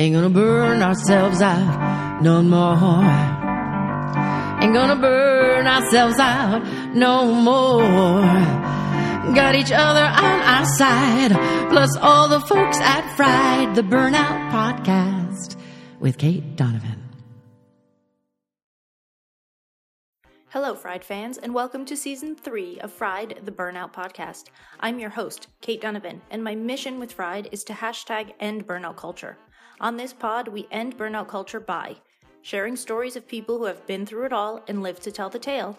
Ain't gonna burn ourselves out no more. Ain't gonna burn ourselves out no more. Got each other on our side, plus all the folks at Fried, the Burnout Podcast with Kate Donovan. Hello, Fried fans, and welcome to season three of Fried, the Burnout Podcast. I'm your host, Kate Donovan, and my mission with Fried is to hashtag end burnout culture. On this pod, we end burnout culture by sharing stories of people who have been through it all and lived to tell the tale,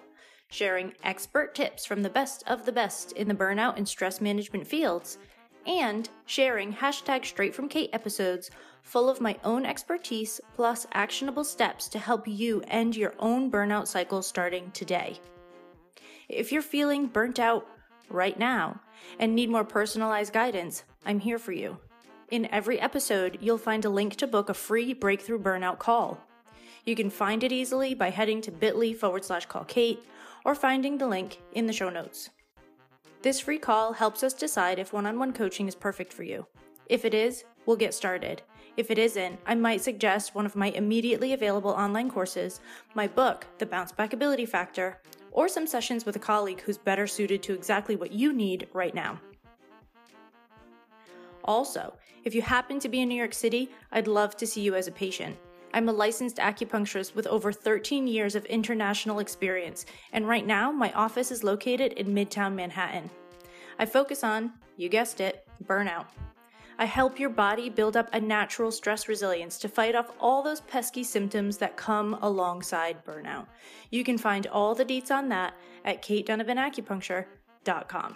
sharing expert tips from the best of the best in the burnout and stress management fields, and sharing hashtag straight from Kate episodes full of my own expertise plus actionable steps to help you end your own burnout cycle starting today. If you're feeling burnt out right now and need more personalized guidance, I'm here for you. In every episode, you'll find a link to book a free breakthrough burnout call. You can find it easily by heading to bit.ly forward slash call Kate or finding the link in the show notes. This free call helps us decide if one on one coaching is perfect for you. If it is, we'll get started. If it isn't, I might suggest one of my immediately available online courses, my book, The Bounce Back Ability Factor, or some sessions with a colleague who's better suited to exactly what you need right now. Also, if you happen to be in New York City, I'd love to see you as a patient. I'm a licensed acupuncturist with over 13 years of international experience, and right now my office is located in Midtown Manhattan. I focus on, you guessed it, burnout. I help your body build up a natural stress resilience to fight off all those pesky symptoms that come alongside burnout. You can find all the deets on that at katedonovanacupuncture.com.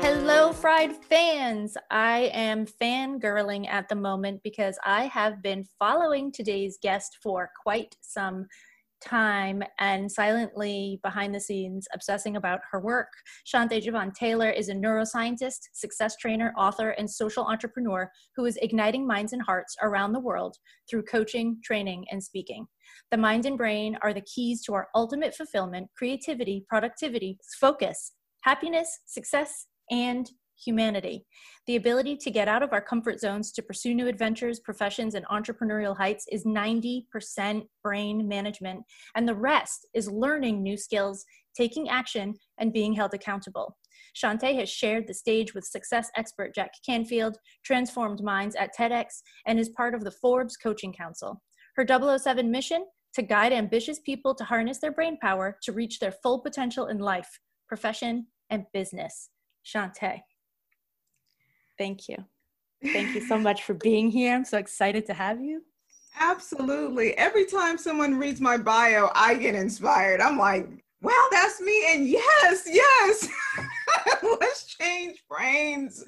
Hello, Fried fans! I am fangirling at the moment because I have been following today's guest for quite some time and silently behind the scenes obsessing about her work. Shonte Javon Taylor is a neuroscientist, success trainer, author, and social entrepreneur who is igniting minds and hearts around the world through coaching, training, and speaking. The mind and brain are the keys to our ultimate fulfillment, creativity, productivity, focus, happiness, success, and humanity. The ability to get out of our comfort zones to pursue new adventures, professions, and entrepreneurial heights is 90% brain management, and the rest is learning new skills, taking action, and being held accountable. Shonte has shared the stage with success expert Jack Canfield, transformed minds at TEDx, and is part of the Forbes Coaching Council. Her 007 mission to guide ambitious people to harness their brain power to reach their full potential in life, profession, and business. Shonte. Thank you. Thank you so much for being here. I'm so excited to have you. Absolutely. Every time someone reads my bio, I get inspired. I'm like, wow, that's me. And yes, yes, let's change brains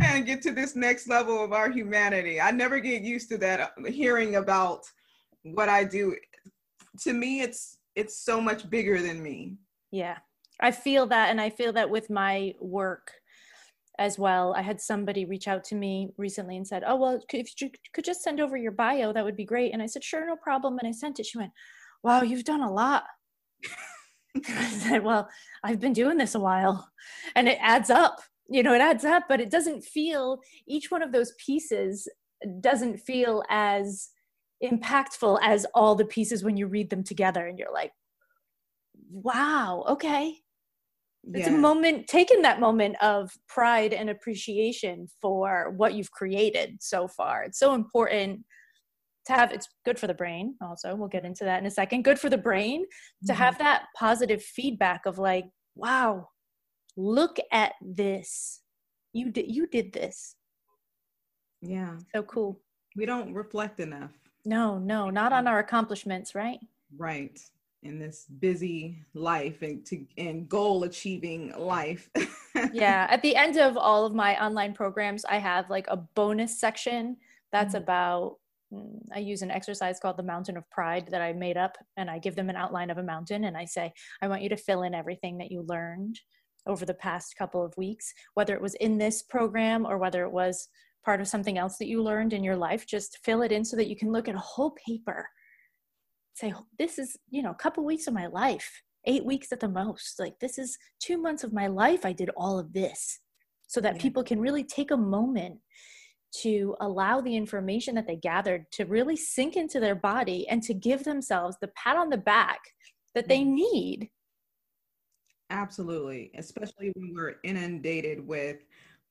and get to this next level of our humanity. I never get used to that uh, hearing about what I do. To me, it's it's so much bigger than me. Yeah. I feel that and I feel that with my work as well. I had somebody reach out to me recently and said, "Oh well, if you could just send over your bio, that would be great." And I said, "Sure, no problem." And I sent it. She went, "Wow, you've done a lot." I said, "Well, I've been doing this a while, and it adds up. You know, it adds up, but it doesn't feel each one of those pieces doesn't feel as impactful as all the pieces when you read them together and you're like, wow, okay, it's yeah. a moment taking that moment of pride and appreciation for what you've created so far. It's so important to have it's good for the brain also we'll get into that in a second good for the brain mm-hmm. to have that positive feedback of like wow look at this. You did you did this. Yeah. So cool. We don't reflect enough. No no not on our accomplishments right? Right in this busy life and to and goal achieving life. yeah, at the end of all of my online programs, I have like a bonus section that's mm-hmm. about mm, I use an exercise called the Mountain of Pride that I made up and I give them an outline of a mountain and I say, I want you to fill in everything that you learned over the past couple of weeks, whether it was in this program or whether it was part of something else that you learned in your life, just fill it in so that you can look at a whole paper. Say, this is, you know, a couple weeks of my life, eight weeks at the most. Like, this is two months of my life. I did all of this so that yeah. people can really take a moment to allow the information that they gathered to really sink into their body and to give themselves the pat on the back that they need. Absolutely, especially when we're inundated with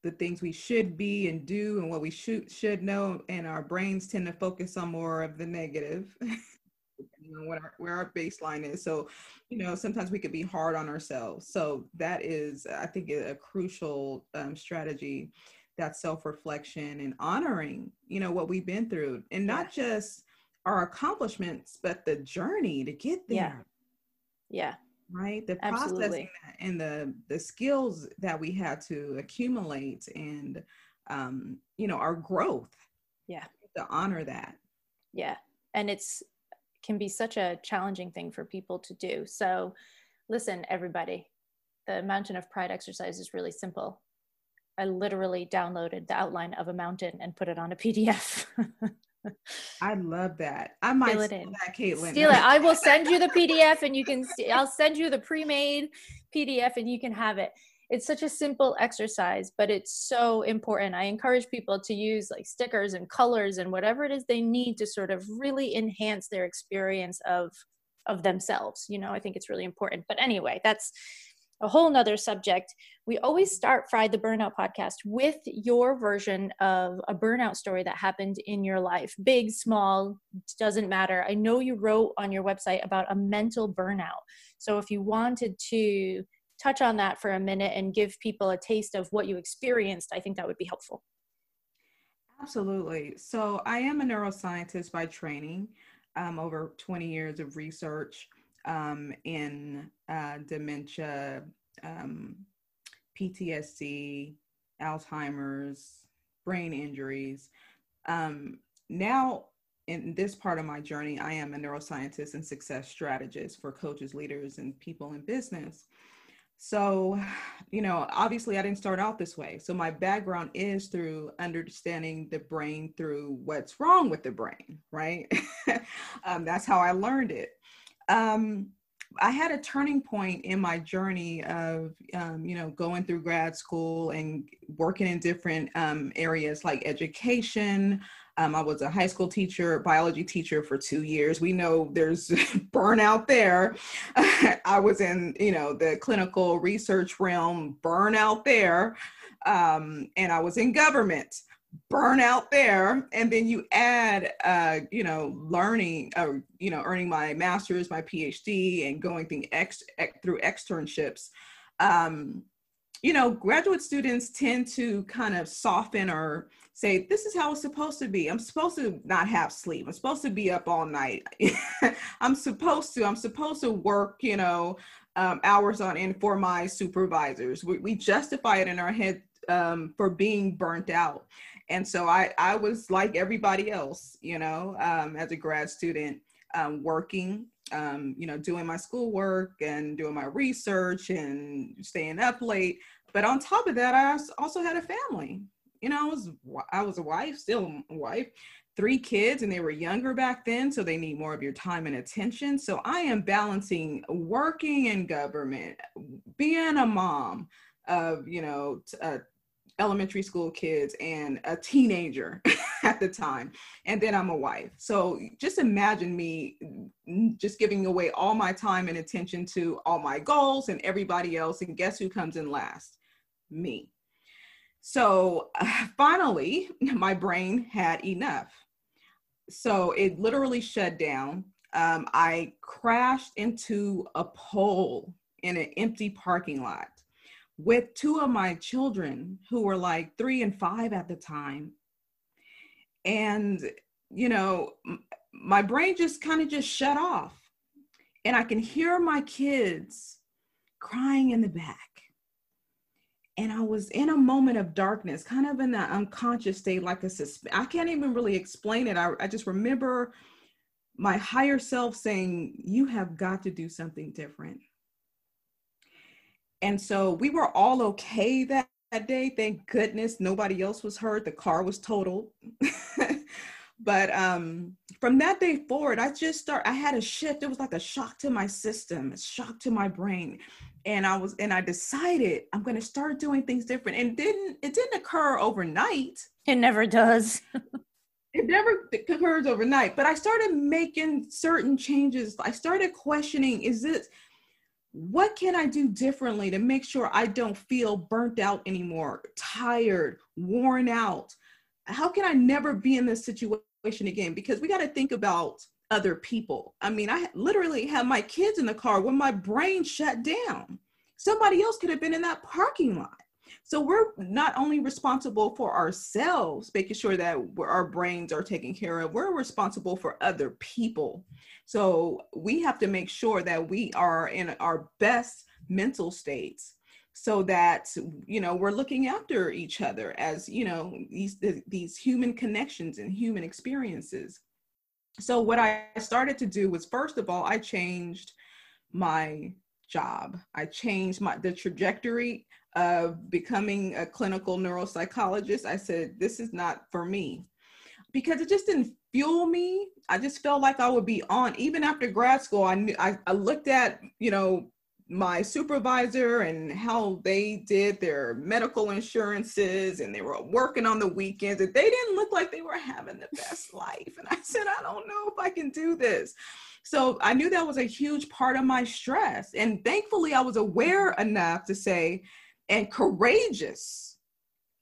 the things we should be and do and what we should should know and our brains tend to focus on more of the negative you know what our, where our baseline is. So you know sometimes we could be hard on ourselves. So that is i think a crucial um, strategy that self-reflection and honoring you know what we've been through. And not just our accomplishments but the journey to get there. Yeah, yeah. right? The processing and the the skills that we had to accumulate and um you know our growth. Yeah. To honor that. Yeah. And it's can be such a challenging thing for people to do so listen everybody the mountain of pride exercise is really simple I literally downloaded the outline of a mountain and put it on a PDF. I love that. I might steal it that, Caitlin. Steal it. I will send you the PDF, and you can. I'll send you the pre-made PDF, and you can have it. It's such a simple exercise, but it's so important. I encourage people to use like stickers and colors and whatever it is they need to sort of really enhance their experience of of themselves. You know, I think it's really important. But anyway, that's a whole nother subject. We always start Fried the Burnout podcast with your version of a burnout story that happened in your life. Big, small, doesn't matter. I know you wrote on your website about a mental burnout. So if you wanted to touch on that for a minute and give people a taste of what you experienced, I think that would be helpful. Absolutely. So I am a neuroscientist by training, um, over 20 years of research um, in uh, dementia, um, PTSD, Alzheimer's, brain injuries. Um, now, in this part of my journey, I am a neuroscientist and success strategist for coaches, leaders, and people in business. So, you know, obviously I didn't start out this way. So, my background is through understanding the brain through what's wrong with the brain, right? um, that's how I learned it um, I had a turning point in my journey of, um, you know, going through grad school and working in different um, areas like education. Um, I was a high school teacher, biology teacher for two years. We know there's burnout there. I was in, you know, the clinical research realm, burnout there. Um, and I was in government burnout there and then you add uh you know learning uh, you know earning my master's my phd and going through ex, ex through externships um you know graduate students tend to kind of soften or say this is how it's supposed to be. I'm supposed to not have sleep. I'm supposed to be up all night. I'm supposed to i'm supposed to work you know um, hours on end for my supervisors. We, we justify it in our head um, for being burnt out. And so I, I was like everybody else, you know, um, as a grad student, um, working, um, you know, doing my schoolwork and doing my research and staying up late. But on top of that, I also had a family. You know, I was I was a wife, still a wife, three kids, and they were younger back then, so they need more of your time and attention. So I am balancing working in government, being a mom of you know t- uh, elementary school kids and a teenager at the time and then i'm a wife. So just imagine me just giving away all my time and attention to all my goals and everybody else and guess who comes in last? Me so uh, finally my brain had enough so it literally shut down um, i crashed into a pole in an empty parking lot with two of my children who were like three and five at the time. And, you know, my brain just kind of just shut off. And I can hear my kids crying in the back. And I was in a moment of darkness, kind of in that unconscious state, like a susp- I can't even really explain it. I, I just remember my higher self saying, You have got to do something different and so we were all okay that, that day. Thank goodness nobody else was hurt. The car was totaled. but um, from that day forward, I just start. I had a shift. It was like a shock to my system, a shock to my brain, and I was and I decided I'm going to start doing things different. And didn't it didn't occur overnight. It never does. it never occurs overnight. But I started making certain changes. I started questioning: Is this what can I do differently to make sure I don't feel burnt out anymore, tired, worn out? How can I never be in this situation again? Because we got to think about other people. I mean, I literally had my kids in the car when my brain shut down. Somebody else could have been in that parking lot. So we're not only responsible for ourselves, making sure that our brains are taken care of, we're responsible for other people. So we have to make sure that we are in our best mental states so that you know we're looking after each other as you know these these human connections and human experiences so what i started to do was first of all i changed my job i changed my the trajectory of becoming a clinical neuropsychologist i said this is not for me because it just didn't fuel me. I just felt like I would be on. Even after grad school, I knew I, I looked at, you know, my supervisor and how they did their medical insurances and they were working on the weekends and they didn't look like they were having the best life. And I said, I don't know if I can do this. So I knew that was a huge part of my stress. And thankfully, I was aware enough to say, and courageous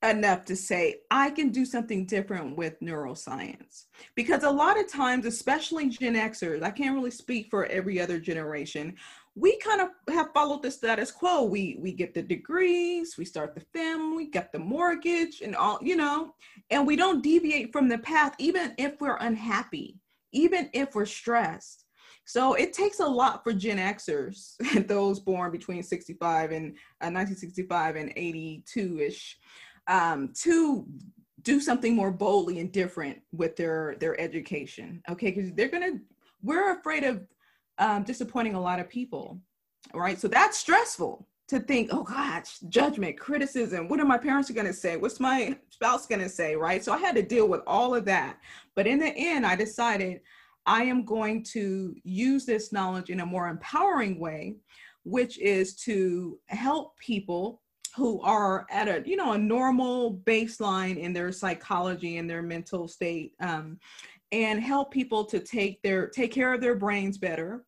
enough to say I can do something different with neuroscience. Because a lot of times, especially Gen Xers, I can't really speak for every other generation, we kind of have followed the status quo. We we get the degrees, we start the family, get the mortgage and all, you know, and we don't deviate from the path even if we're unhappy, even if we're stressed. So it takes a lot for Gen Xers, those born between 65 and uh, 1965 and 82-ish, um, to do something more boldly and different with their their education okay because they're gonna we're afraid of um, disappointing a lot of people right? So that's stressful to think oh gosh judgment criticism what are my parents going to say? What's my spouse going to say right? So i had to deal with all of that. But in the end i decided i am going to use this knowledge in a more empowering way which is to help people who are at a you know a normal baseline in their psychology and their mental state um, and help people to take their take care of their brains better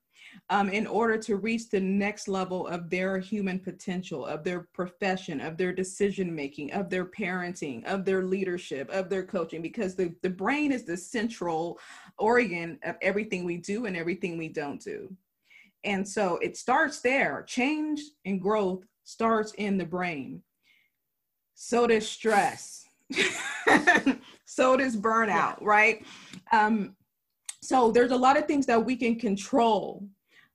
um, in order to reach the next level of their human potential of their profession of their decision making of their parenting of their leadership of their coaching because the, the brain is the central organ of everything we do and everything we don't do and so it starts there change and growth starts in the brain. So does stress. so does burnout, right? Um, so there's a lot of things that we can control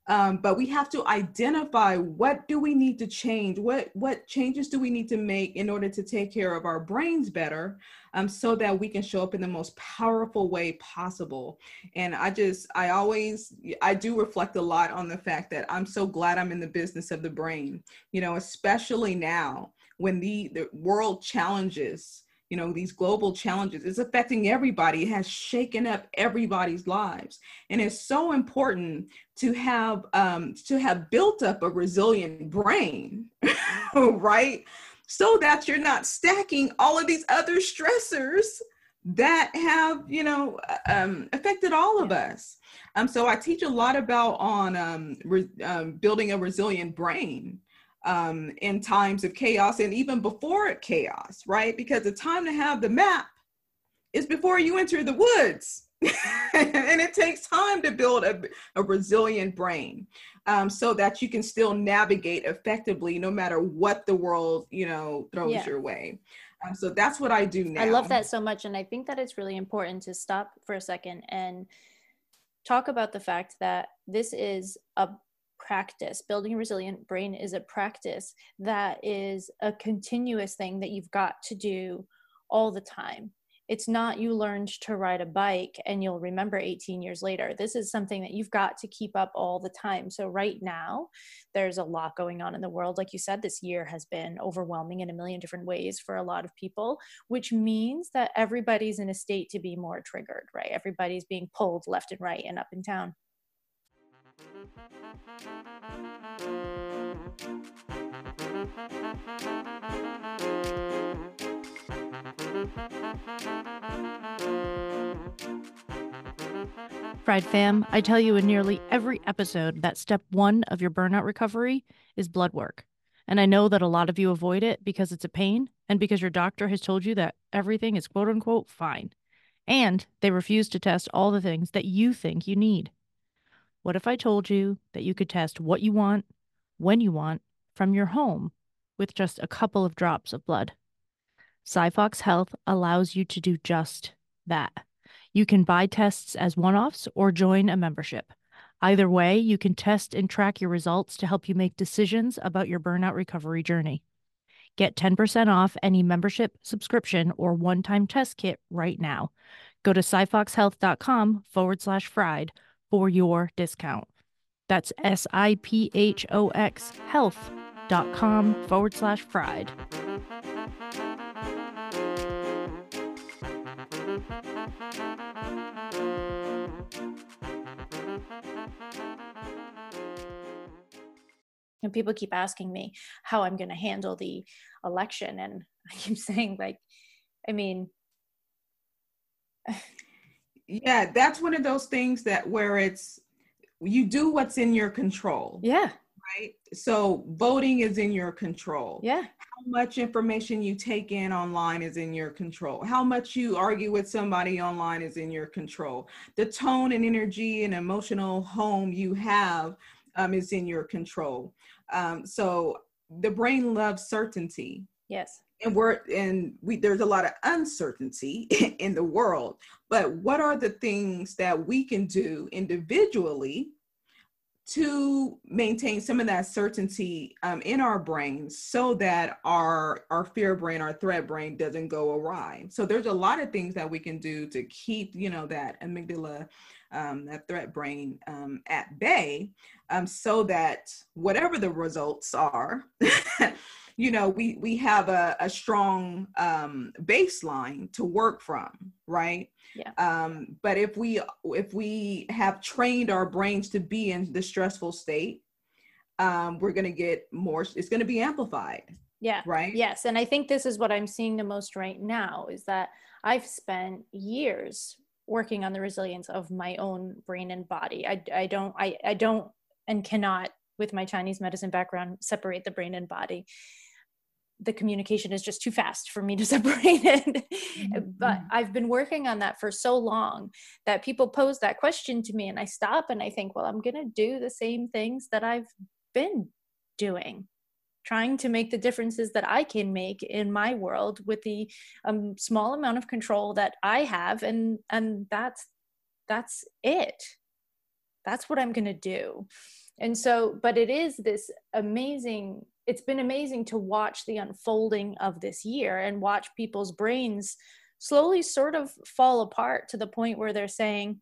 um, but we have to identify what do we need to change? What what changes do we need to make in order to take care of our brains better um, so that we can show up in the most powerful way possible? And i just i always i do reflect a lot on the fact that i'm so glad i'm in the business of the brain. You know especially now when the the world challenges you know these global challenges it's affecting everybody it has shaken up everybody's lives. And it's so important to have um, to have built up a resilient brain right? So that you're not stacking all of these other stressors that have you know um, affected all of us. Um, so i teach a lot about on um, re- um, building a resilient brain um, in times of chaos and even before chaos, right? Because the time to have the map is before you enter the woods. and it takes time to build a, a resilient brain um, so that you can still navigate effectively no matter what the world you know throws yeah. your way um, so that's what i do now i love that so much and i think that it's really important to stop for a second and talk about the fact that this is a practice. Building a resilient brain is a practice that is a continuous thing that you've got to do all the time. it's not you learned to ride a bike and you'll remember 18 years later. This is something that you've got to keep up all the time. So, right now, there's a lot going on in the world. Like you said, this year has been overwhelming in a million different ways for a lot of people, which means that everybody's in a state to be more triggered, right? Everybody's being pulled left and right and up and down. Fried fam, I tell you in nearly every episode that step one of your burnout recovery is blood work. And I know that a lot of you avoid it because it's a pain and because your doctor has told you that everything is quote unquote fine. And they refuse to test all the things that you think you need. What if I told you that you could test what you want, when you want, from your home with just a couple of drops of blood? SiPhox Health allows you to do just that. You can buy tests as one offs or join a membership. Either way, you can test and track your results to help you make decisions about your burnout recovery journey. Get 10% off any membership, subscription, or one time test kit right now. Go to siphoxhealth.com forward slash fried for your discount. That's S I P H O X health.com forward slash fried. and people keep asking me how i'm going to handle the election and i keep saying like i mean yeah that's one of those things that where it's you do what's in your control. Yeah. Right? So voting is in your control. Yeah. How much information you take in online is in your control. How much you argue with somebody online is in your control. The tone and energy and emotional home you have um, is in your control. Um, so the brain loves certainty. Yes. And we're and we there's a lot of uncertainty in the world. But what are the things that we can do individually to maintain some of that certainty um, in our brains so that our our fear brain our threat brain doesn't go awry so there's a lot of things that we can do to keep you know that amygdala um, that threat brain um, at bay um, so that whatever the results are you know we we have a, a strong um, baseline to work from right yeah um, but if we if we have trained our brains to be in the stressful state um, we're going to get more it's going to be amplified yeah right yes and i think this is what i'm seeing the most right now is that i've spent years working on the resilience of my own brain and body. I, I don't, I, I don't and cannot with my Chinese medicine background separate the brain and body. The communication is just too fast for me to separate it. Mm-hmm. But I've been working on that for so long that people pose that question to me and I stop and I think, well, I'm going to do the same things that I've been doing trying to make the differences that I can make in my world with the um, small amount of control that I have, and and that's that's it. That's what I'm gonna do. And so, but it is this amazing. It's been amazing to watch the unfolding of this year and watch people's brains slowly sort of fall apart to the point where they're saying,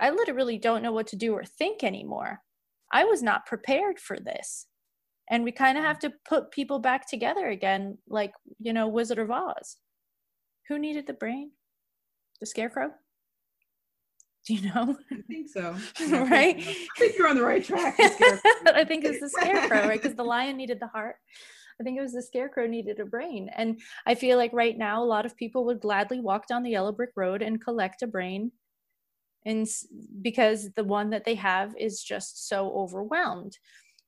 I literally don't know what to do or think anymore. I was not prepared for this. And we kind of have to put people back together again like you know wizard of oz. Who needed the brain? The scarecrow do you know i think so right i think you're on the right track i think it's the scarecrow right because the lion needed the heart I think it was the scarecrow needed a brain. And I feel like right now, a lot of people would gladly walk down the yellow brick road and collect a brain. And because the one that they have is just so overwhelmed.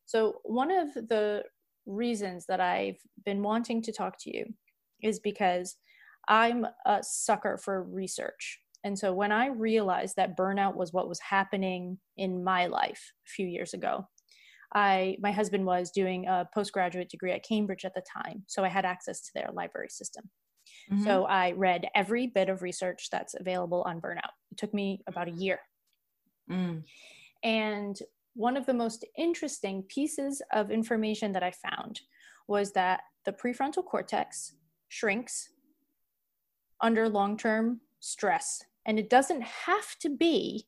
So, one of the reasons that I've been wanting to talk to you is because I'm a sucker for research. And so, when I realized that burnout was what was happening in my life a few years ago, I my husband was doing a postgraduate degree at Cambridge at the time, so I had access to their library system. Mm-hmm. So I read every bit of research that's available on burnout. It took me about a year. Mm. And one of the most interesting pieces of information that I found was that the prefrontal cortex shrinks under long term stress. And it doesn't have to be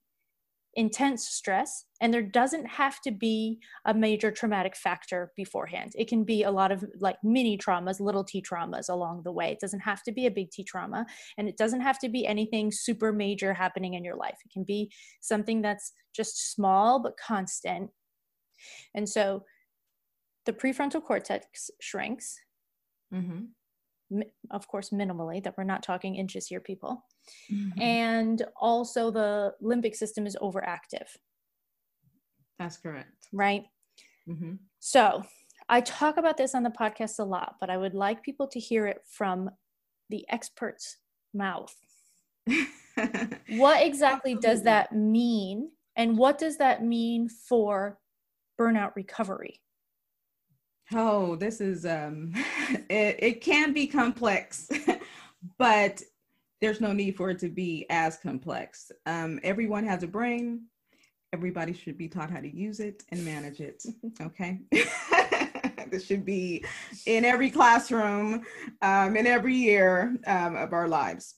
intense stress, and there doesn't have to be a major traumatic factor beforehand. It can be a lot of like mini traumas, little t traumas along the way. It doesn't have to be a big T trauma, and it doesn't have to be anything super major happening in your life. It can be something that's just small but constant. And so the prefrontal cortex shrinks. Mm-hmm of course minimally that we're not talking inches here people. Mm-hmm. and also the limbic system is overactive. That's correct. Right? Mm-hmm. so i talk about this on the podcast a lot but i would like people to hear it from the expert's mouth. What exactly Absolutely. does that mean? And what does that mean for burnout recovery Oh, this is um it, it can be complex, but there's no need for it to be as complex. Um, everyone has a brain. Everybody should be taught how to use it and manage it. Okay. this should be in every classroom um, in every year um, of our lives.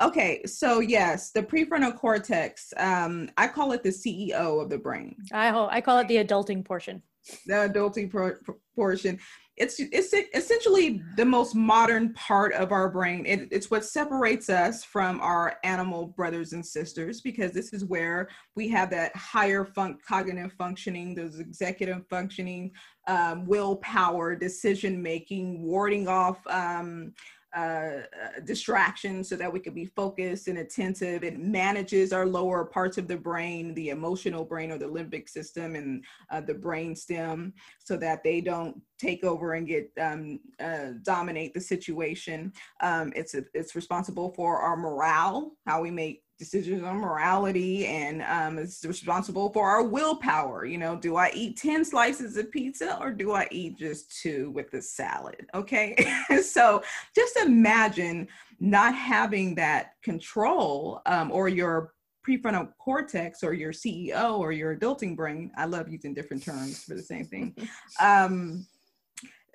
Okay, so yes, the prefrontal cortex, um, I call it the CEO of the brain. I, I call it the adulting portion the adulting pro- portion. It's it's essentially the most modern part of our brain. It, it's what separates us from our animal brothers and sisters because this is where we have that higher fun- cognitive functioning those executive functioning um, willpower decision making warding off um, uh, distraction so that we can be focused and attentive. It manages our lower parts of the brain, the emotional brain or the limbic system and uh, the brain stem so that they don't take over and get um, uh, dominate the situation. Um, it's, a, it's responsible for our morale, how we make decisions on morality and um, is responsible for our willpower. You know, do I eat 10 slices of pizza or do I eat just two with the salad? Okay. so just imagine not having that control um, or your prefrontal cortex or your CEO or your adulting brain. I love using different terms for the same thing. Um,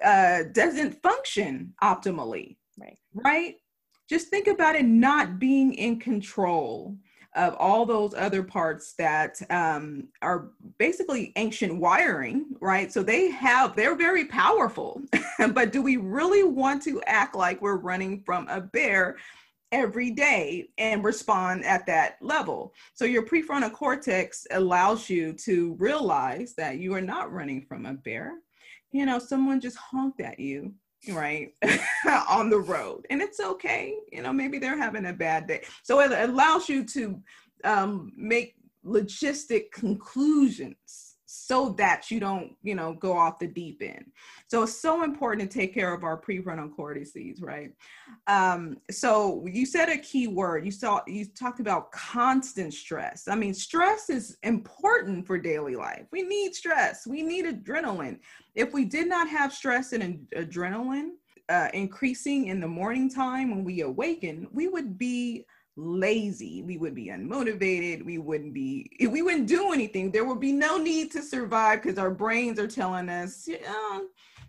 uh, doesn't function optimally. Right. Right just think about it not being in control of all those other parts that um, are basically ancient wiring, right? So they have, they're very powerful. but do we really want to act like we're running from a bear every day and respond at that level? So your prefrontal cortex allows you to realize that you are not running from a bear. You know, someone just honked at you right on the road and it's okay you know maybe they're having a bad day. So it allows you to um, make logistic conclusions so that you don't, you know, go off the deep end. So it's so important to take care of our prefrontal cortices, right? Um, so you said a key word. You saw you talked about constant stress. I mean, stress is important for daily life. We need stress. We need adrenaline. If we did not have stress and adrenaline uh, increasing in the morning time when we awaken, we would be lazy. We would be unmotivated. We wouldn't be we wouldn't do anything there would be no need to survive because our brains are telling us know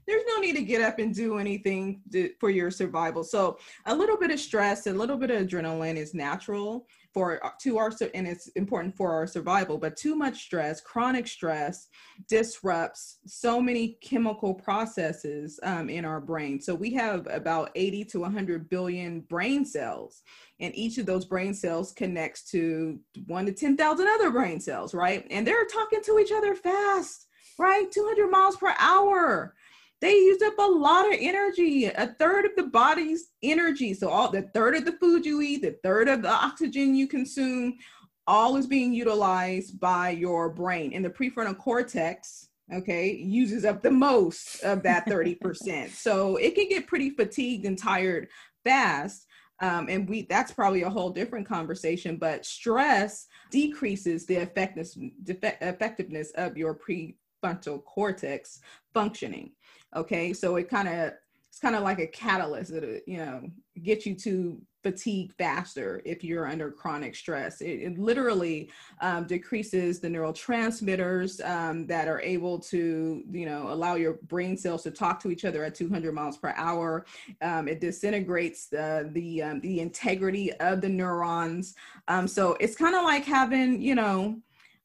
there's no need to get up and do anything to, for your survival. So a little bit of stress a little bit of adrenaline is natural for uh, to our and it's important for our survival but too much stress chronic stress disrupts so many chemical processes um, in our brain. So we have about 80 to 100 billion brain cells and each of those brain cells connects to one to 10,000 other brain cells right? And they're talking to each other fast right? 200 miles per hour they use up a lot of energy, a third of the body's energy. So all the third of the food you eat, the third of the oxygen you consume, all is being utilized by your brain. And the prefrontal cortex, okay, uses up the most of that 30%. so it can get pretty fatigued and tired fast. Um, and we that's probably a whole different conversation but stress decreases the effectiveness effectiveness of your prefrontal cortex functioning Okay, so it kind of it's kind of like a catalyst that you know get you to fatigue faster if you're under chronic stress. It, it literally um, decreases the neurotransmitters um, that are able to, you know, allow your brain cells to talk to each other at 200 miles per hour. Um, it disintegrates the the um, the integrity of the neurons. Um, so it's kind of like having, you know,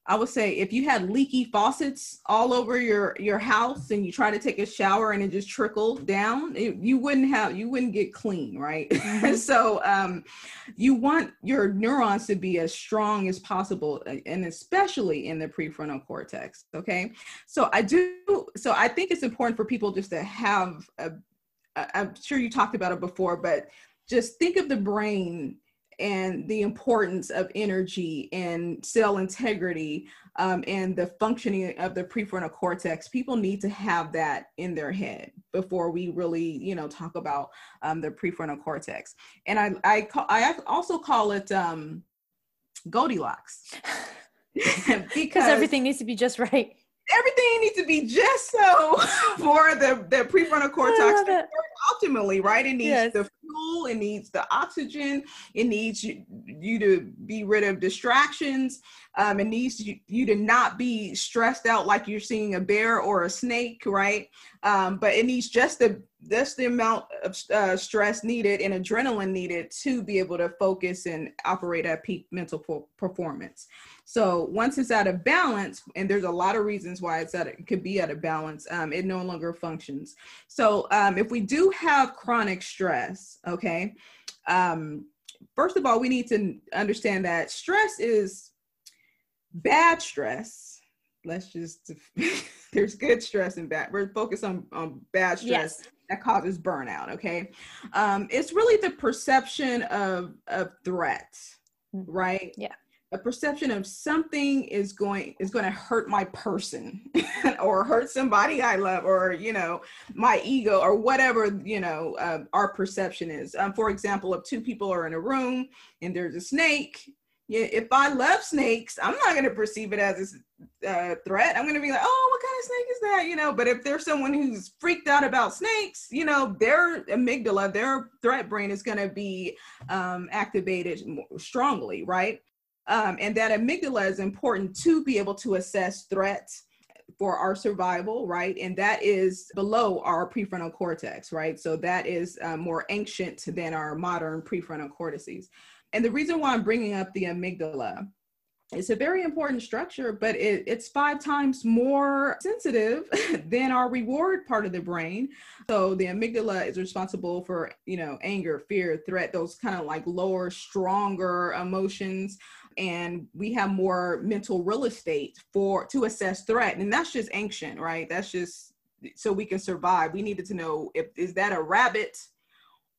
I would say if you had leaky faucets all over your your house and you try to take a shower and it just trickled down, it, you wouldn't have you wouldn't get clean, right? Mm-hmm. so um, you want your neurons to be as strong as possible, and especially in the prefrontal cortex. Okay, so I do. So I think it's important for people just to have a. I'm sure you talked about it before, but just think of the brain and the importance of energy and cell integrity um, and the functioning of the prefrontal cortex people need to have that in their head before we really you know talk about um, the prefrontal cortex. And i i, call, I also call it um, goldilocks. Because everything needs to be just right everything needs to be just so for the the prefrontal cortex to work optimally right? It needs yes. the fuel it needs the oxygen it needs you, you to be rid of distractions um, it needs you, you to not be stressed out like you're seeing a bear or a snake right? Um, but it needs just the just the amount of uh, stress needed and adrenaline needed to be able to focus and operate at peak mental performance so once it's out of balance, and there's a lot of reasons why it's at it could be out of balance, um, it no longer functions. So um, if we do have chronic stress, okay, um, first of all, we need to understand that stress is bad stress. Let's just there's good stress and bad. We're focused on, on bad stress. Yes that causes burnout okay? Um, it's really the perception of of threat mm-hmm. right? Yeah. A perception of something is going is going to hurt my person or hurt somebody i love or you know my ego or whatever you know uh, our perception is. Um, for example if two people are in a room and there's a snake if i love snakes i'm not going to perceive it as a uh, threat i'm going to be like oh what kind of snake is that you know but if there's someone who's freaked out about snakes you know their amygdala their threat brain is going to be um, activated strongly right um, and that amygdala is important to be able to assess threats for our survival, right? And that is below our prefrontal cortex, right? So that is uh, more ancient than our modern prefrontal cortices. And the reason why I'm bringing up the amygdala it's a very important structure, but it, it's five times more sensitive than our reward part of the brain. So the amygdala is responsible for, you know, anger, fear, threat, those kind of like lower, stronger emotions. And we have more mental real estate for to assess threat. And that's just ancient right? That's just so we can survive. We needed to know if is that a rabbit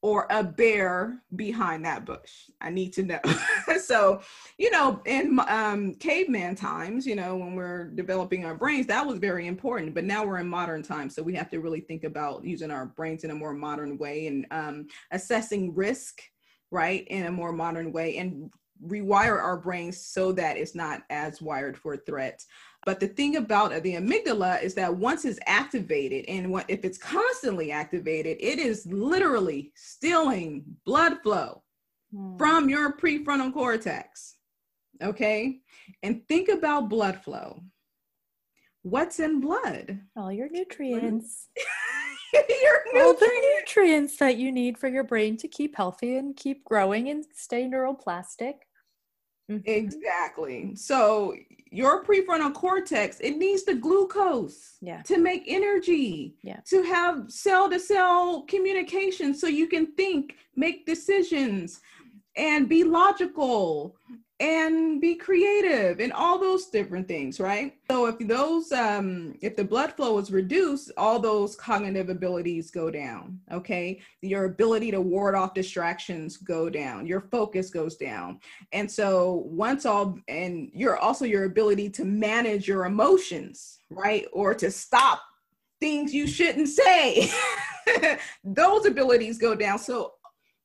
or a bear behind that bush i need to know so you know in um, caveman times you know when we're developing our brains that was very important but now we're in modern times so we have to really think about using our brains in a more modern way and um, assessing risk right in a more modern way and rewire our brains so that it's not as wired for threats. But the thing about the amygdala is that once it's activated, and what, if it's constantly activated, it is literally stealing blood flow hmm. from your prefrontal cortex. Okay. And think about blood flow. What's in blood? All your nutrients. your nutrients. All the nutrients that you need for your brain to keep healthy and keep growing and stay neuroplastic. Mm-hmm. Exactly. So your prefrontal cortex, it needs the glucose yeah. to make energy, yeah. to have cell to cell communication so you can think, make decisions, and be logical and be creative and all those different things right? So if those um if the blood flow is reduced all those cognitive abilities go down okay? Your ability to ward off distractions go down. Your focus goes down. And so once all and you're also your ability to manage your emotions right? Or to stop things you shouldn't say. Those abilities go down. So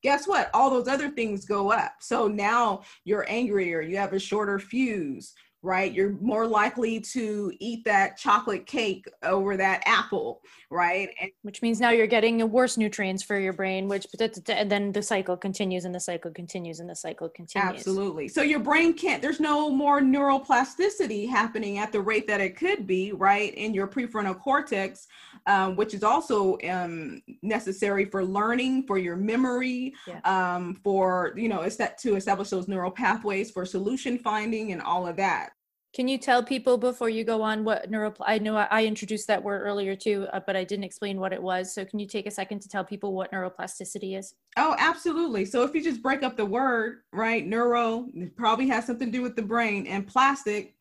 guess what? All those other things go up. So now you're angrier, you have a shorter fuse, right? You're more likely to eat that chocolate cake over that apple, right? And which means now you're getting worse nutrients for your brain, which and then the cycle continues and the cycle continues and the cycle continues. Absolutely. So your brain can't. There's no more neuroplasticity happening at the rate that it could be, right, in your prefrontal cortex, um, which is also um, necessary for learning, for your memory, yeah. um, for you know, is that to establish those neural pathways for solution finding and all of that. Can you tell people before you go on what neuro? I know I introduced that word earlier too, uh, but I didn't explain what it was. So can you take a second to tell people what neuroplasticity is? Oh, absolutely. So if you just break up the word, right? Neuro probably has something to do with the brain, and plastic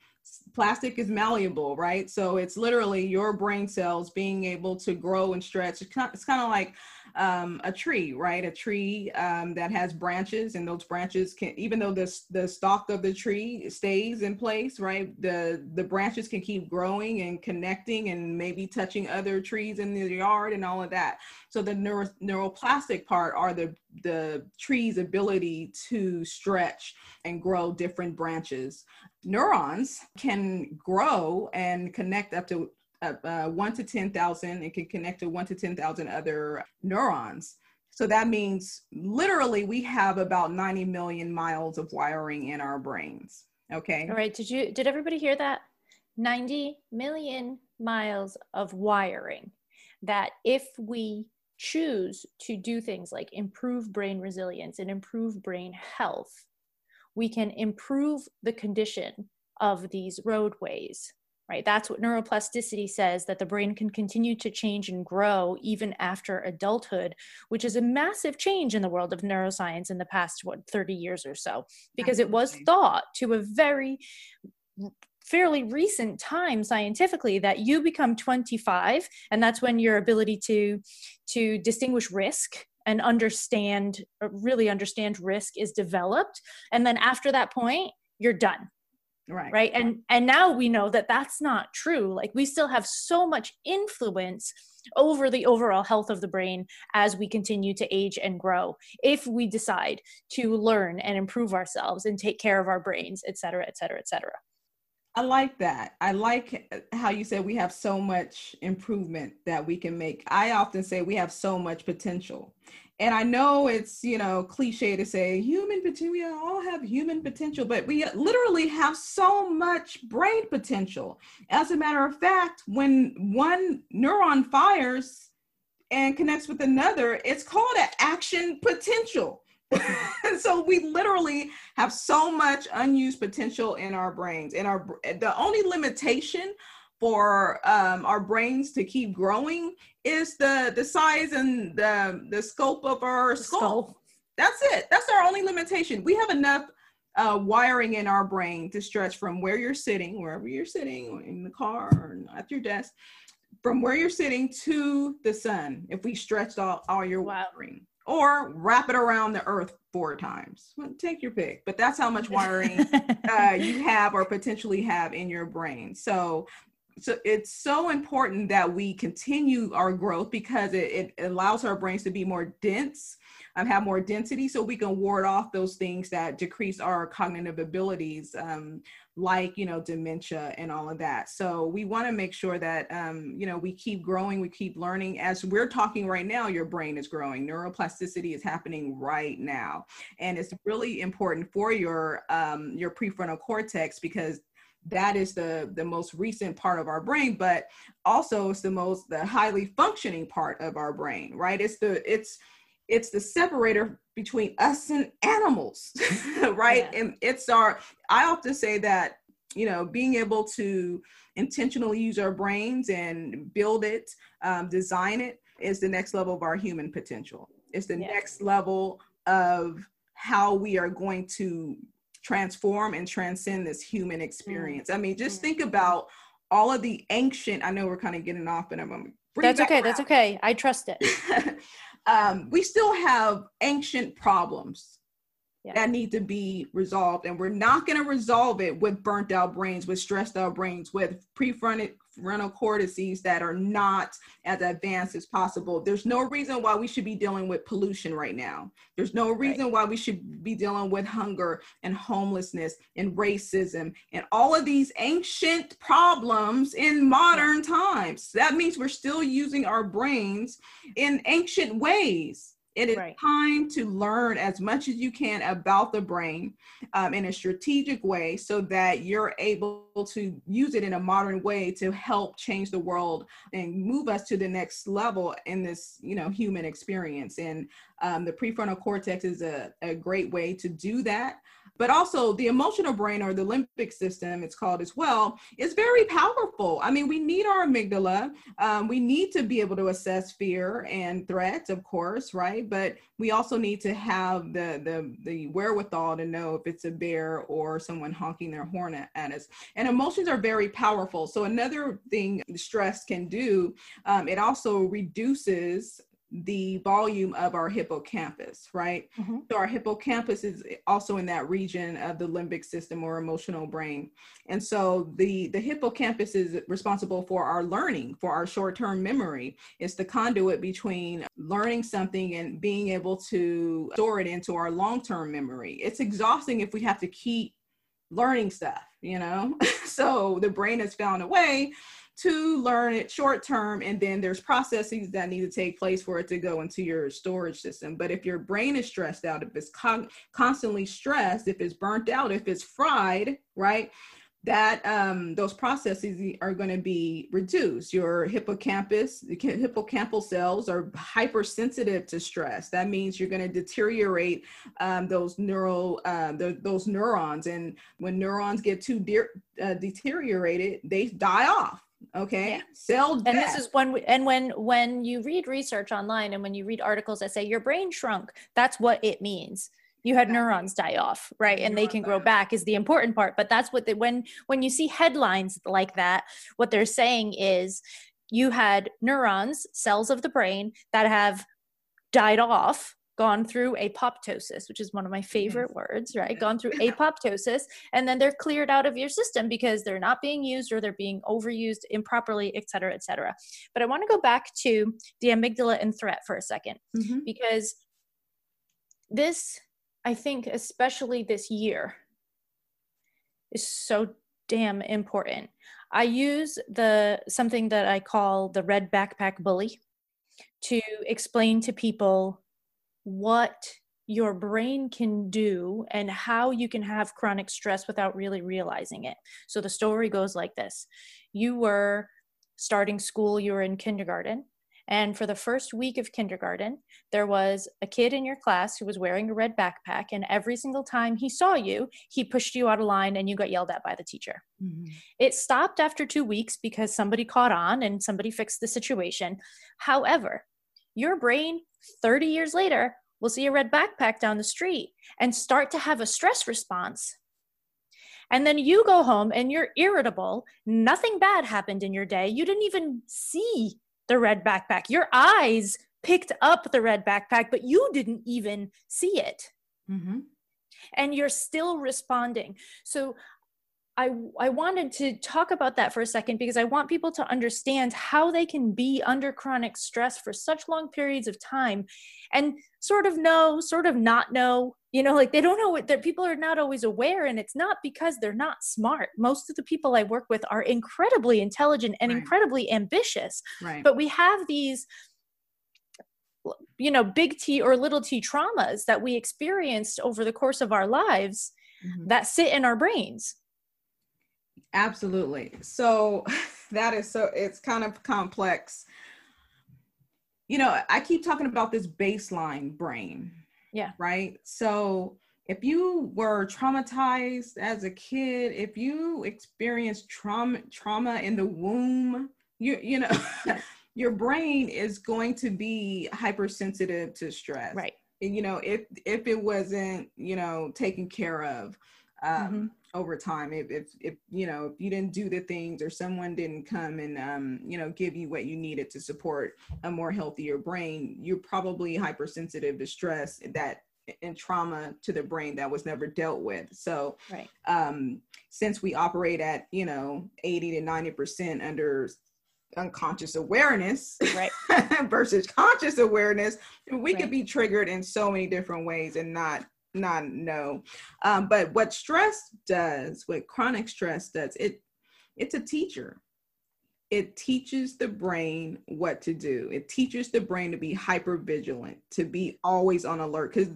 plastic is malleable, right? So it's literally your brain cells being able to grow and stretch. It's kind of like um, a tree, right? A tree um, that has branches, and those branches can, even though the the stalk of the tree stays in place, right? The the branches can keep growing and connecting, and maybe touching other trees in the yard and all of that. So the neuro, neuroplastic part are the the tree's ability to stretch and grow different branches. Neurons can grow and connect up to uh, one to 10,000 and can connect to one to 10,000 other neurons. So that means literally we have about 90 million miles of wiring in our brains. Okay. All right. Did you, did everybody hear that? 90 million miles of wiring that if we choose to do things like improve brain resilience and improve brain health, we can improve the condition of these roadways right? That's what neuroplasticity says that the brain can continue to change and grow even after adulthood, which is a massive change in the world of neuroscience in the past, what, 30 years or so, because Absolutely. it was thought to a very fairly recent time scientifically that you become 25 and that's when your ability to to distinguish risk and understand uh, really understand risk is developed and then after that point you're done right. Right? And and now we know that that's not true. Like we still have so much influence over the overall health of the brain as we continue to age and grow if we decide to learn and improve ourselves and take care of our brains et cetera et cetera et cetera. I like that. I like how you said we have so much improvement that we can make. I often say we have so much potential and I know it's, you know, cliche to say human potential, we all have human potential, but we literally have so much brain potential. As a matter of fact, when one neuron fires and connects with another, it's called an action potential. so we literally have so much unused potential in our brains and our the only limitation for um, our brains to keep growing is the the size and the the scope of our skull. skull. That's it. That's our only limitation. We have enough uh, wiring in our brain to stretch from where you're sitting, wherever you're sitting, in the car or at your desk, from where you're sitting to the sun. If we stretched all, all your wiring, or wrap it around the earth four times. Well, take your pick, but that's how much wiring uh, you have or potentially have in your brain. So so it's so important that we continue our growth because it, it allows our brains to be more dense um, have more density so we can ward off those things that decrease our cognitive abilities um, like you know dementia and all of that. So we want to make sure that um, you know we keep growing we keep learning. As we're talking right now your brain is growing. Neuroplasticity is happening right now. And it's really important for your um, your prefrontal cortex because that is the the most recent part of our brain but also it's the most the highly functioning part of our brain right it's the it's it's the separator between us and animals right yeah. and it's our i often say that you know being able to intentionally use our brains and build it um, design it is the next level of our human potential it's the yeah. next level of how we are going to transform and transcend this human experience. I mean, just think about all of the ancient, I know we're kind of getting off, but I'm going to That's okay. Around. That's okay. I trust it. um, we still have ancient problems yeah. that need to be resolved. And we're not going to resolve it with burnt out brains, with stressed out brains, with prefrontal frontal cortices that are not as advanced as possible. There's no reason why we should be dealing with pollution right now. There's no reason right. why we should be dealing with hunger and homelessness and racism and all of these ancient problems in modern times. That means we're still using our brains in ancient ways it is right. time to learn as much as you can about the brain um, in a strategic way so that you're able to use it in a modern way to help change the world and move us to the next level in this you know human experience and um, the prefrontal cortex is a, a great way to do that but also the emotional brain or the limbic system it's called as well is very powerful. I mean we need our amygdala. Um, we need to be able to assess fear and threats of course right? But we also need to have the the the wherewithal to know if it's a bear or someone honking their horn at, at us. And emotions are very powerful. So another thing stress can do um, it also reduces the volume of our hippocampus, right? Mm-hmm. So our hippocampus is also in that region of the limbic system or emotional brain. And so the the hippocampus is responsible for our learning, for our short-term memory. It's the conduit between learning something and being able to store it into our long-term memory. It's exhausting if we have to keep learning stuff, you know? so the brain has found a way to learn it short term and then there's processes that need to take place for it to go into your storage system but if your brain is stressed out if it's con- constantly stressed if it's burnt out if it's fried right that um, those processes are going to be reduced. Your hippocampus, the hippocampal cells are hypersensitive to stress. That means you're going to deteriorate um, those neural uh, the, those neurons, and when neurons get too de- uh, deteriorated, they die off okay yeah. cell death. and this is when we, and when when you read research online and when you read articles that say your brain shrunk that's what it means you had neurons die off right and they can grow back is the important part but that's what they when when you see headlines like that what they're saying is you had neurons cells of the brain that have died off gone through apoptosis, which is one of my favorite yes. words, right? Yes. Gone through apoptosis, and then they're cleared out of your system because they're not being used or they're being overused improperly, et cetera, et cetera. But I want to go back to the amygdala and threat for a 2nd mm-hmm. because this, I think, especially this year, is so damn important. I use the something that I call the red backpack bully to explain to people what your brain can do and how you can have chronic stress without really realizing it. So the story goes like this You were starting school, you were in kindergarten. And for the first week of kindergarten, there was a kid in your class who was wearing a red backpack. And every single time he saw you, he pushed you out of line and you got yelled at by the teacher. Mm-hmm. It stopped after two weeks because somebody caught on and somebody fixed the situation. However, your brain 30 years later will see a red backpack down the street and start to have a stress response. And then you go home and you're irritable. Nothing bad happened in your day. You didn't even see the red backpack. Your eyes picked up the red backpack, but you didn't even see it. Mm-hmm. And you're still responding. So I, I wanted to talk about that for a second because I want people to understand how they can be under chronic stress for such long periods of time and sort of know, sort of not know, you know, like they don't know what that people are not always aware. And it's not because they're not smart. Most of the people I work with are incredibly intelligent and right. incredibly ambitious. Right. But we have these you know big t or little t traumas that we experienced over the course of our lives mm-hmm. that sit in our brains Absolutely. So that is so, it's kind of complex. You know, I keep talking about this baseline brain. Yeah. Right. So if you were traumatized as a kid, if you experienced trauma trauma in the womb, you you know, your brain is going to be hypersensitive to stress. Right. And, you know, if if it wasn't, you know, taken care of. Um, mm-hmm over time if, if if you know if you didn't do the things or someone didn't come and um you know give you what you needed to support a more healthier brain you're probably hypersensitive to stress that and trauma to the brain that was never dealt with. So, Right. um, since we operate at you know 80 to 90 percent under unconscious awareness Right. versus conscious awareness, we Right. could be triggered in so many different ways and not not know. Um, but what stress does, what chronic stress does, it it's a teacher. It teaches the brain what to do. It teaches the brain to be hyper vigilant, to be always on alert because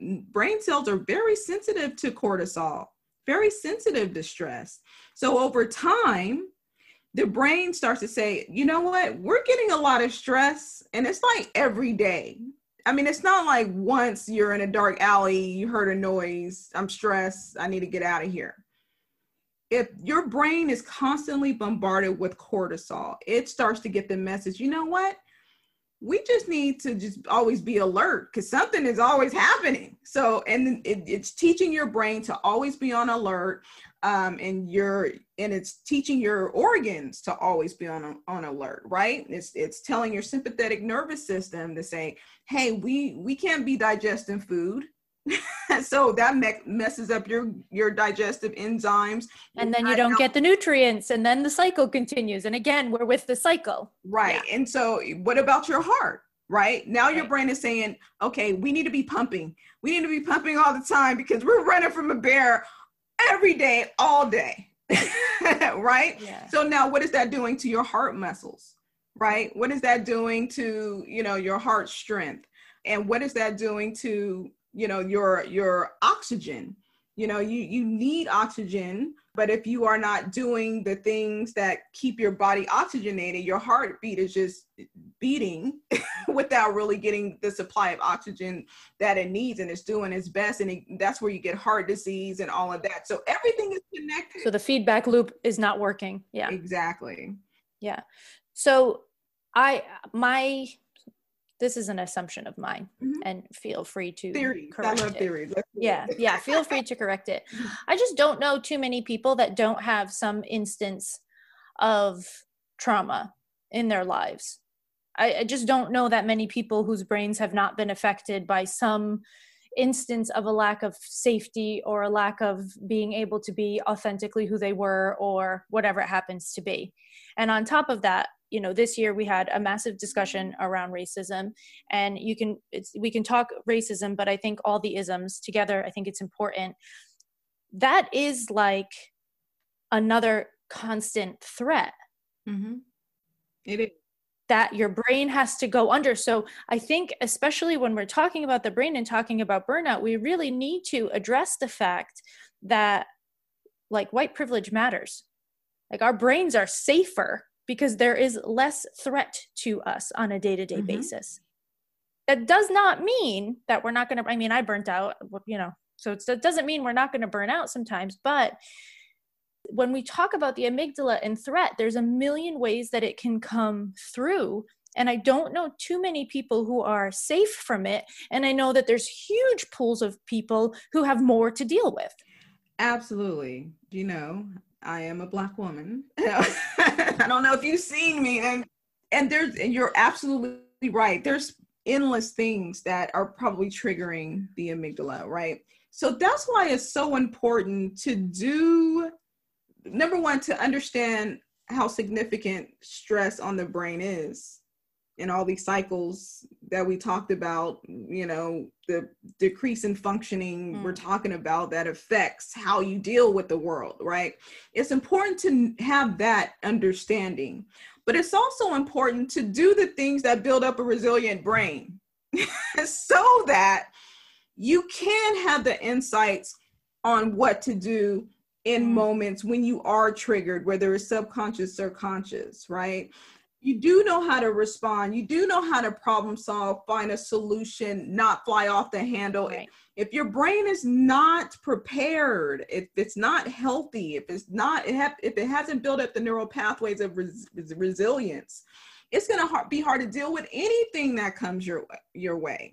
brain cells are very sensitive to cortisol, very sensitive to stress. So over time, the brain starts to say, you know what, we're getting a lot of stress, and it's like every day. I mean, it's not like once you're in a dark alley, you heard a noise, I'm stressed, I need to get out of here. If your brain is constantly bombarded with cortisol, it starts to get the message, you know what? We just need to just always be alert because something is always happening. So, and it, it's teaching your brain to always be on alert um, and you're and it's teaching your organs to always be on on alert right? It's it's telling your sympathetic nervous system to say hey we we can't be digesting food. So that me- messes up your your digestive enzymes. And then you don't get the nutrients, and then the cycle continues. And again, we're with the cycle. right. And so what about your heart right? Now your brain is saying okay we need to be pumping. We need to be pumping all the time because we're running from a bear every day all day right Yeah. So now what is that doing to your heart muscles? Right? What is that doing to, you know, your heart strength? And what is that doing to, you know, your your oxygen? You know, you you need oxygen, but if you are not doing the things that keep your body oxygenated, your heartbeat is just beating without really getting the supply of oxygen that it needs and it's doing its best and it, that's where you get heart disease and all of that. So everything is connected. So the feedback loop is not working. Yeah. Exactly. Yeah. So I my this is an assumption of mine, Mhm. and feel free to theories. I correct love it. theories. Yeah, yeah. Feel free to correct it. I just don't know too many people that don't have some instance of trauma in their lives. I, I just don't know that many people whose brains have not been affected by some instance of a lack of safety or a lack of being able to be authentically who they were or whatever it happens to be. And on top of that, you know, this year we had a massive discussion around racism and you can it's we can talk racism but i think all the isms together i think it's important that is like another constant threat Mhm. It is. that your brain has to go under so i think especially when we're talking about the brain and talking about burnout we really need to address the fact that like white privilege matters like our brains are safer because there is less threat to us on a day-to-day Mhm. basis that does not mean that we're not going to i mean i burnt out you know so it's, that doesn't mean we're not going to burn out sometimes but when we talk about the amygdala and threat there's a million ways that it can come through and i don't know too many people who are safe from it and i know that there's huge pools of people who have more to deal with Absolutely. You know, I am a black woman. I don't know if you've seen me and and there's and you're absolutely right. There's endless things that are probably triggering the amygdala, right? So that's why it's so important to do number one to understand how significant stress on the brain is and all these cycles that we talked about, you know, the decrease in functioning we're talking about that affects how you deal with the world, right? It's important to have that understanding, but it's also important to do the things that build up a resilient brain so that you can have the insights on what to do in Mm. moments when you are triggered, whether it's subconscious or conscious, right? You do know how to respond. You do know how to problem solve find a solution not fly off the handle. Right. if your brain is not prepared if it's not healthy if it's not if it hasn't built up the neural pathways of res, res- resilience it's going to be hard to deal with anything that comes your your way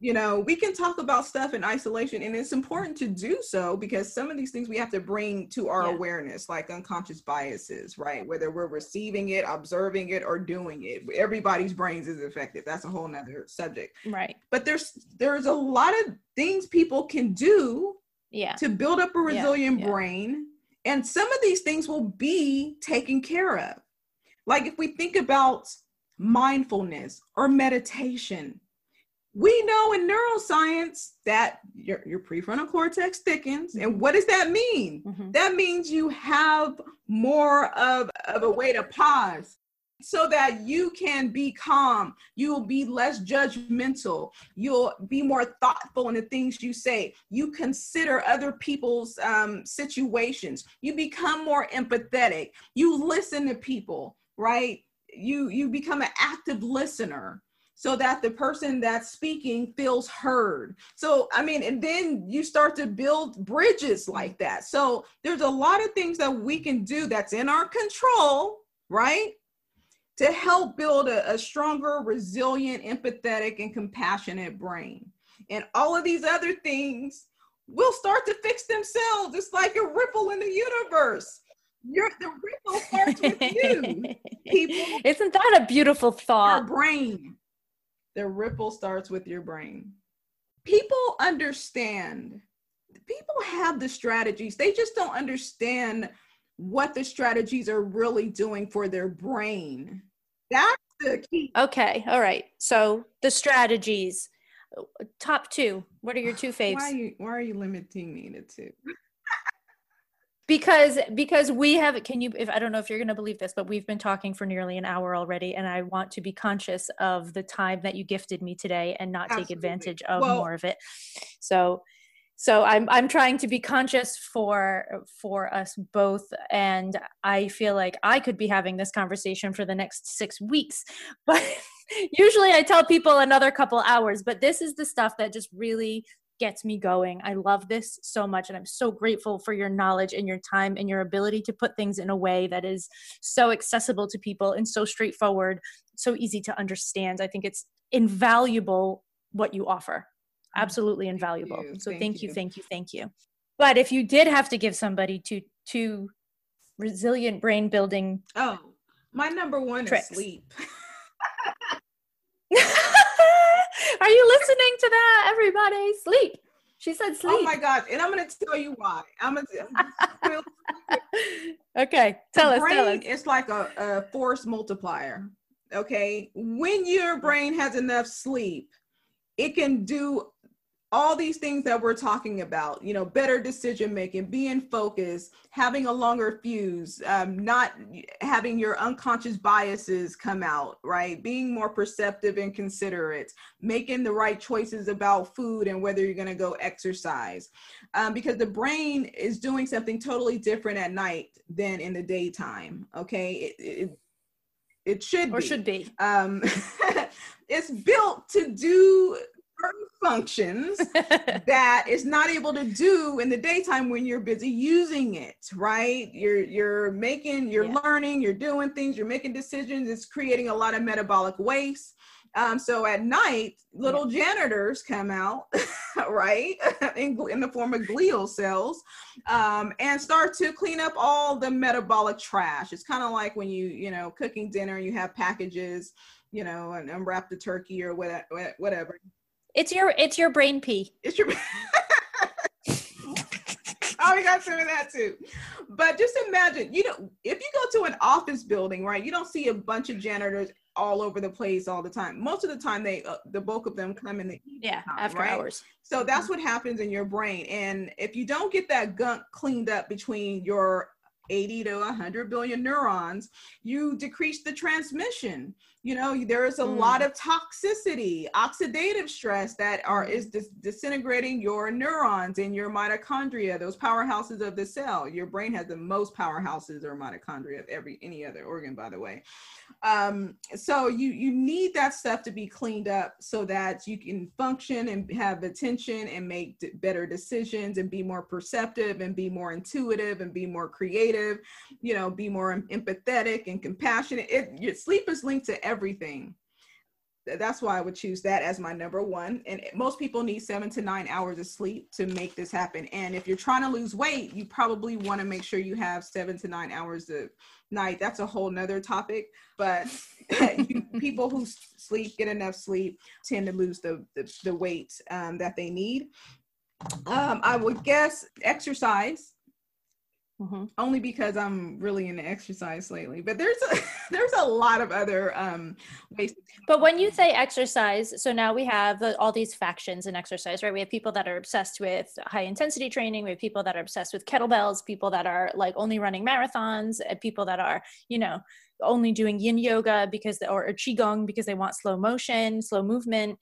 you know, we can talk about stuff in isolation, and it's important to do so because some of these things we have to bring to our yeah. awareness, like unconscious biases, right? Whether we're receiving it, observing it, or doing it. Everybody's brains is affected. That's a whole nother subject. Right. But there's there's a lot of things people can do yeah. to build up a resilient yeah. brain. And some of these things will be taken care of. Like if we think about mindfulness or meditation, we know in neuroscience that your, your prefrontal cortex thickens. And what does that mean? Mm-hmm. That means you have more of, of a way to pause so that you can be calm. You'll be less judgmental. You'll be more thoughtful in the things you say. You consider other people's um, situations. You become more empathetic. You listen to people, right? You you become an active listener so that the person that's speaking feels heard. So, I mean, and then you start to build bridges like that. So, there's a lot of things that we can do that's in our control, right? To help build a, a stronger, resilient, empathetic, and compassionate brain. And all of these other things will start to fix themselves. It's like a ripple in the universe. You're, the ripple starts with you, people. Isn't that a beautiful thought? Our brain the ripple starts with your brain. People understand, people have the strategies, they just don't understand what the strategies are really doing for their brain. That's the key. Okay, all right. So the strategies, top two. What are your two faves? Why are you, why are you limiting me to two? Because because we have can you if i don't know if you're going to believe this but we've been talking for nearly an hour already and i want to be conscious of the time that you gifted me today and not Absolutely. take advantage of well, more of it so so i'm i'm trying to be conscious for for us both and i feel like i could be having this conversation for the next 6 weeks but usually i tell people another couple hours but this is the stuff that just really gets me going. I love this so much. And I'm so grateful for your knowledge and your time and your ability to put things in a way that is so accessible to people and so straightforward, so easy to understand. I think it's invaluable what you offer. Mm, Absolutely invaluable. Thank so thank, thank you, you, thank you, thank you. But if you did have to give somebody two two resilient brain building Oh, my number one tricks. is sleep. Are you listening to that, everybody? Sleep. She said sleep. Oh my God. And I'm going to tell you why. I'm going to Okay. Tell us, brain tell us. It's like a, a force multiplier. Okay. When your brain has enough sleep, it can do all these things that we're talking about you know better decision making being focused having a longer fuse um, not having your unconscious biases come out right? Being more perceptive and considerate making the right choices about food and whether you're going to go exercise um, because the brain is doing something totally different at night than in the daytime okay? It, it, it should or be. should be. Um, it's built to do certain functions that it's not able to do in the daytime when you're busy using it right you're you're making you're yeah. learning you're doing things you're making decisions it's creating a lot of metabolic waste um, so at night little yeah. janitors come out right in, in, the form of glial cells um, and start to clean up all the metabolic trash it's kind of like when you you know cooking dinner you have packages you know and unwrap the turkey or whatever whatever it's your it's your brain pee. It's your. oh, we got some of that too. But just imagine, you know, if you go to an office building, right, you don't see a bunch of janitors all over the place all the time. Most of the time, they uh, the bulk of them come in the yeah time, after right? hours. So that's what happens in your brain, and if you don't get that gunk cleaned up between your 80 to 100 billion neurons, you decrease the transmission. You know, there is a mm. lot of toxicity, oxidative stress that are is dis- disintegrating your neurons and your mitochondria, those powerhouses of the cell. Your brain has the most powerhouses or mitochondria of every any other organ, by the way. Um, so you you need that stuff to be cleaned up so that you can function and have attention and make d- better decisions and be more perceptive and be more intuitive and be more creative. You know, be more empathetic and compassionate. It, your sleep is linked to everything. that's why I would choose that as my number one. And most people need seven to nine hours of sleep to make this happen. And if you're trying to lose weight, you probably want to make sure you have seven to nine hours a night. That's a whole nother topic. But people who sleep, get enough sleep, tend to lose the the, the weight um, that they need. Um, I would guess exercise Mm-hmm. Only because I'm really into exercise lately, but there's a, there's a lot of other um, ways. But when you say exercise, so now we have all these factions in exercise, right? We have people that are obsessed with high intensity training. We have people that are obsessed with kettlebells. People that are like only running marathons. And people that are, you know, only doing Yin yoga because they, or, or qigong because they want slow motion, slow movement.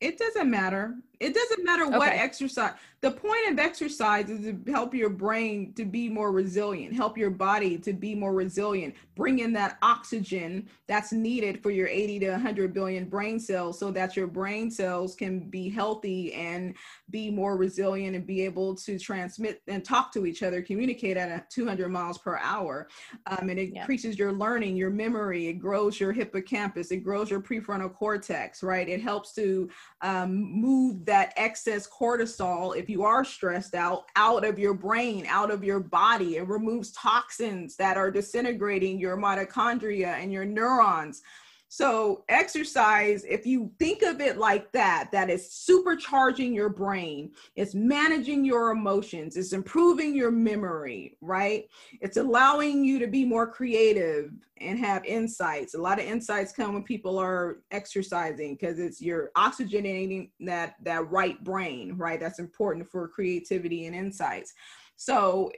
It doesn't matter. It doesn't matter okay. what exercise. The point of exercise is to help your brain to be more resilient, help your body to be more resilient, bring in that oxygen that's needed for your 80 to 100 billion brain cells so that your brain cells can be healthy and be more resilient and be able to transmit and talk to each other, communicate at a 200 miles per hour. Um, and it yeah. increases your learning, your memory, it grows your hippocampus, it grows your prefrontal cortex, right? It helps to um, move that excess cortisol if you are stressed out out of your brain out of your body. It removes toxins that are disintegrating your mitochondria and your neurons so, exercise, if you think of it like that, that is supercharging your brain, it's managing your emotions, it's improving your memory, right? It's allowing you to be more creative and have insights. A lot of insights come when people are exercising because it's you're oxygenating that that right brain, right? That's important for creativity and insights. So,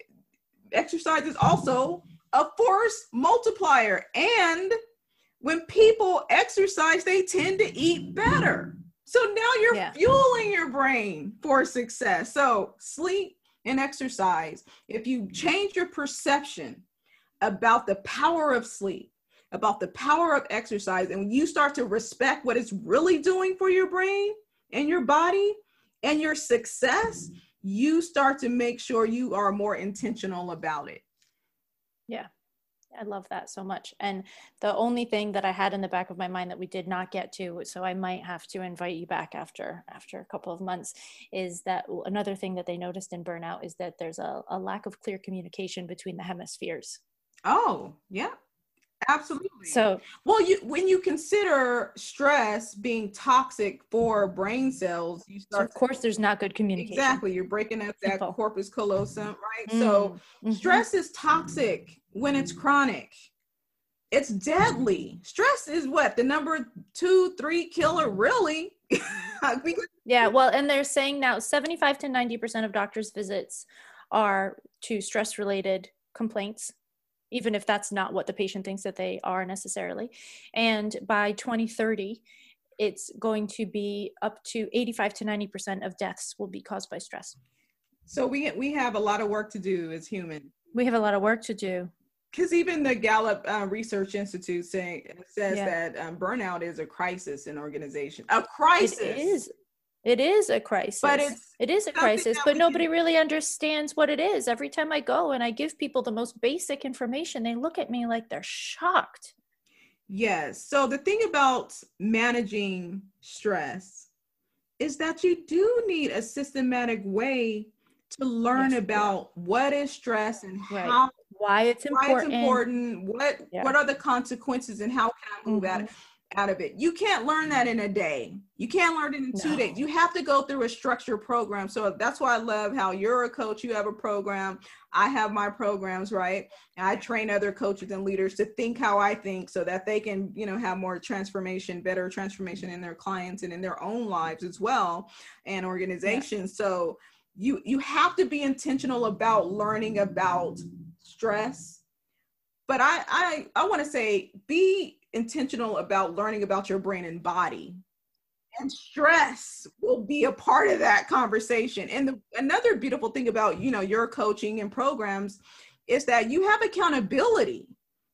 exercise is also a force multiplier and when people exercise, they tend to eat better. So now you're yeah. fueling your brain for success. So sleep and exercise. If you change your perception about the power of sleep, about the power of exercise, and you start to respect what it's really doing for your brain and your body and your success, you start to make sure you are more intentional about it. Yeah. I love that so much. And the only thing that I had in the back of my mind that we did not get to, so I might have to invite you back after after a couple of months, is that another thing that they noticed in burnout is that there's a, a lack of clear communication between the hemispheres. Oh, yeah. Absolutely. So, well, you when you consider stress being toxic for brain cells, you start. So of course, there's not good communication. Exactly, you're breaking up that Simple. corpus callosum, right? Mm. So, mm-hmm. stress is toxic when it's chronic. It's deadly. Stress is what the number two, three killer, really. yeah, well, and they're saying now 75 to 90% of doctors' visits are to stress related complaints even if that's not what the patient thinks that they are necessarily. And by 2030, it's going to be up to 85 to 90% of deaths will be caused by stress. So we we have a lot of work to do as humans. We have a lot of work to do. Because even the Gallup uh, Research Institute saying says yeah. that um, burnout is a crisis in organization. A crisis. It is. It is a crisis. But it's it is a crisis, but nobody can... really understands what it is. Every time I go and I give people the most basic information, they look at me like they're shocked. Yes. So the thing about managing stress is that you do need a systematic way to learn yes, about yeah. what is stress and right. how why it's important. Why it's important. What yeah. what are the consequences and how can I move mm-hmm. out? out of it. You can't learn that in a day. You can't learn it in no. two days. You have to go through a structured program. So that's why I love how you're a coach, you have a program. I have my programs, right? and I train other coaches and leaders to think how I think so that they can, you know, have more transformation, better transformation in their clients and in their own lives as well and organizations. Yeah. So you you have to be intentional about learning about stress. But I I I want to say be intentional about learning about your brain and body. And stress will be a part of that conversation. And the, another beautiful thing about you know your coaching and programs is that you have accountability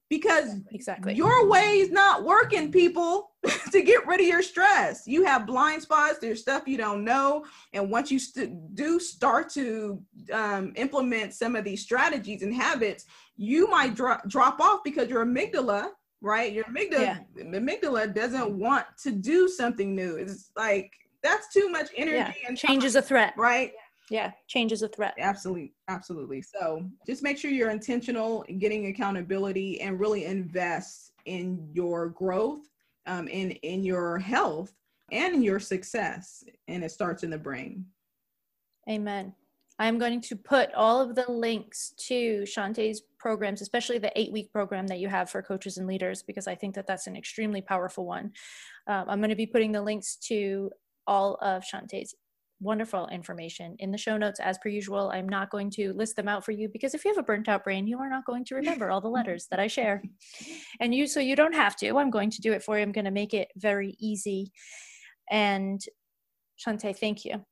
because exactly your way is not working people to get rid of your stress you have blind spots there's stuff you don't know and once you st- do start to um, implement some of these strategies and habits you might dro- drop off because your amygdala right? Your amygdala, Yeah. amygdala doesn't want to do something new. It's like that's too much energy Yeah. and Change is a threat. right? Yeah. Yeah, change is a threat. Absolutely, absolutely. So just make sure you're intentional in getting accountability and really invest in your growth, um, in in your health and your success. And it starts in the brain. Amen. I'm going to put all of the links to Shonte's programs, especially the eight week program that you have for coaches and leaders, because I think that that's an extremely powerful one. Um, I'm going to be putting the links to all of Shonte's wonderful information in the show notes as per usual. I'm not going to list them out for you because if you have a burnt out brain, you are not going to remember all the letters that I share. And you, so you don't have to. I'm going to do it for you. I'm going to make it very easy. And Shonte, thank you.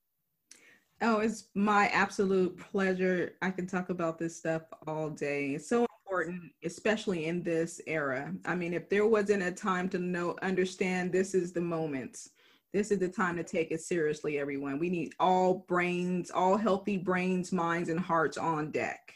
Oh, it's my absolute pleasure. I can talk about this stuff all day. It's so important, especially in this era. I mean, if there wasn't a time to know, understand this is the moment. This is the time to take it seriously, everyone. We need all brains, all healthy brains, minds, and hearts on deck.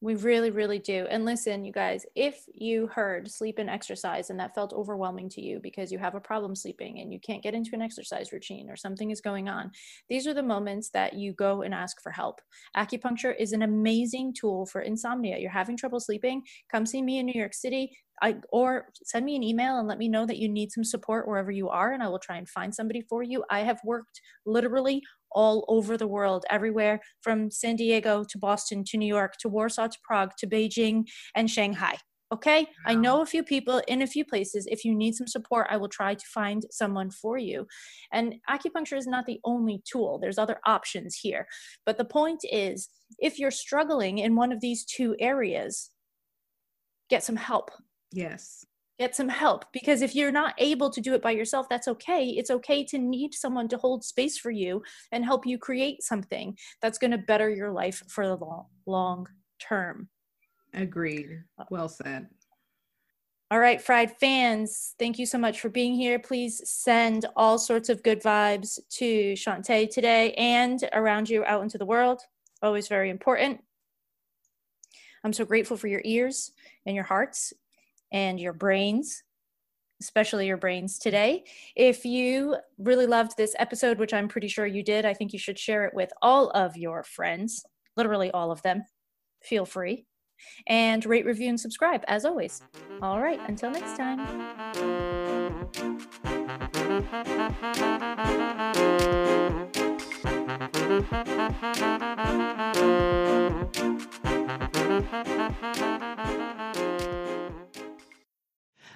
We really, really do. And listen, you guys, if you heard sleep and exercise and that felt overwhelming to you because you have a problem sleeping and you can't get into an exercise routine or something is going on, these are the moments that you go and ask for help. Acupuncture is an amazing tool for insomnia. You're having trouble sleeping, come see me in New York City. I, or send me an email and let me know that you need some support wherever you are, and I will try and find somebody for you. I have worked literally all over the world, everywhere from San Diego to Boston to New York to Warsaw to Prague to Beijing and Shanghai. Okay, I know a few people in a few places. If you need some support, I will try to find someone for you. And acupuncture is not the only tool, there's other options here. But the point is, if you're struggling in one of these two areas, get some help Yes. get some help because if you're not able to do it by yourself that's okay it's okay to need someone to hold space for you and help you create something that's going to better your life for the long, long term Agreed. Uh, well said. all right fried fans thank you so much for being here please send all sorts of good vibes to Shonte today and around you out into the world always very important i'm so grateful for your ears and your hearts and your brains especially your brains today. If you really loved this episode, which I'm pretty sure you did, I think you should share it with all of your friends, literally all of them. Feel free. And rate, review, and subscribe as always. All right, until next time.